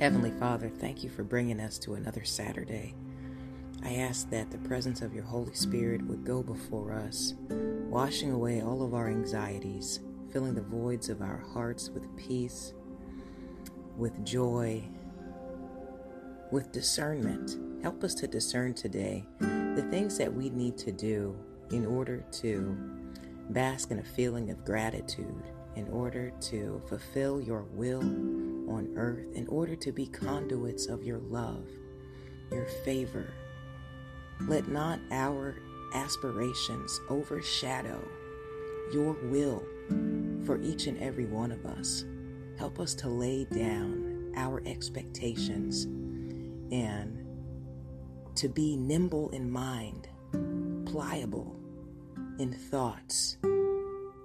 Heavenly Father, thank you for bringing us to another Saturday. I ask that the presence of your Holy Spirit would go before us, washing away all of our anxieties, filling the voids of our hearts with peace, with joy, with discernment. Help us to discern today the things that we need to do in order to bask in a feeling of gratitude, in order to fulfill your will on earth, in order to be conduits of your love, your favor. Let not our aspirations overshadow your will for each and every one of us. Help us to lay down our expectations and to be nimble in mind, pliable in thoughts,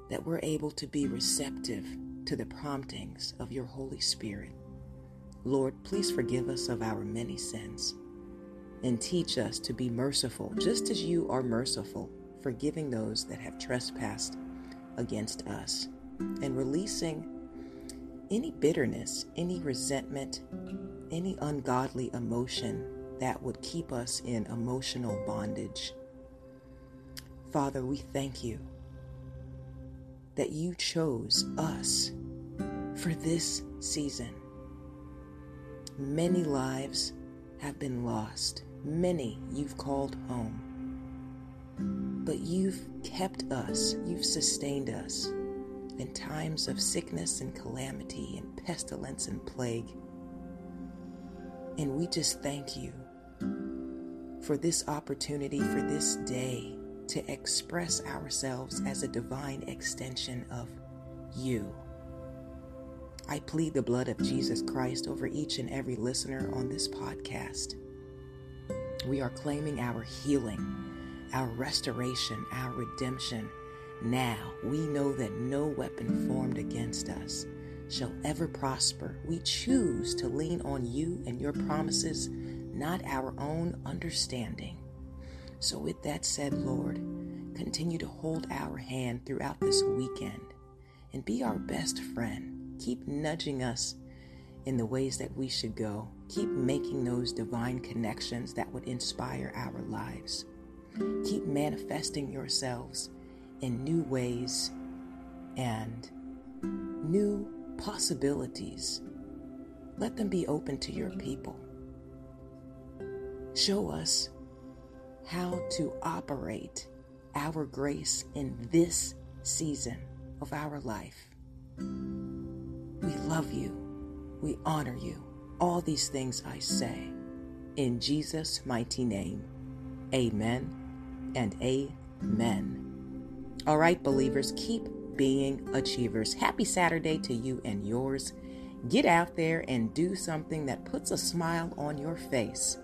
that we're able to be receptive to the promptings of your Holy Spirit. Lord, please forgive us of our many sins and teach us to be merciful, just as you are merciful, forgiving those that have trespassed against us and releasing any bitterness, any resentment, any ungodly emotion that would keep us in emotional bondage. Father, we thank you that you chose us for this season. Many lives have been lost, many you've called home. But you've kept us, you've sustained us in times of sickness and calamity and pestilence and plague. And we just thank you for this opportunity, for this day to express ourselves as a divine extension of you. I plead the blood of Jesus Christ over each and every listener on this podcast. We are claiming our healing, our restoration, our redemption. Now we know that no weapon formed against us shall ever prosper. We choose to lean on you and your promises, not our own understanding. So, with that said, Lord, continue to hold our hand throughout this weekend and be our best friend. Keep nudging us in the ways that we should go. Keep making those divine connections that would inspire our lives. Keep manifesting yourselves in new ways and new possibilities. Let them be open to your people. Show us how to operate our grace in this season of our life. We love you. We honor you. All these things I say. In Jesus' mighty name. Amen and amen. All right, believers, keep being achievers. Happy Saturday to you and yours. Get out there and do something that puts a smile on your face.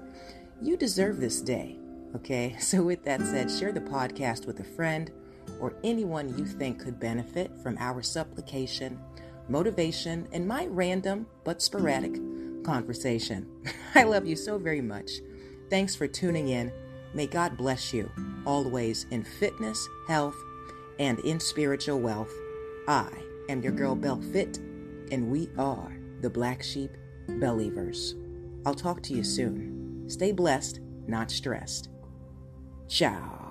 You deserve this day, okay? So, with that said, share the podcast with a friend or anyone you think could benefit from our supplication, motivation, and my random but sporadic conversation. I love you so very much. Thanks for tuning in. May God bless you always in fitness, health, and in spiritual wealth. I am your girl Bell Fit, and we are the Black Sheep Believers. I'll talk to you soon. Stay blessed, not stressed. Tchau.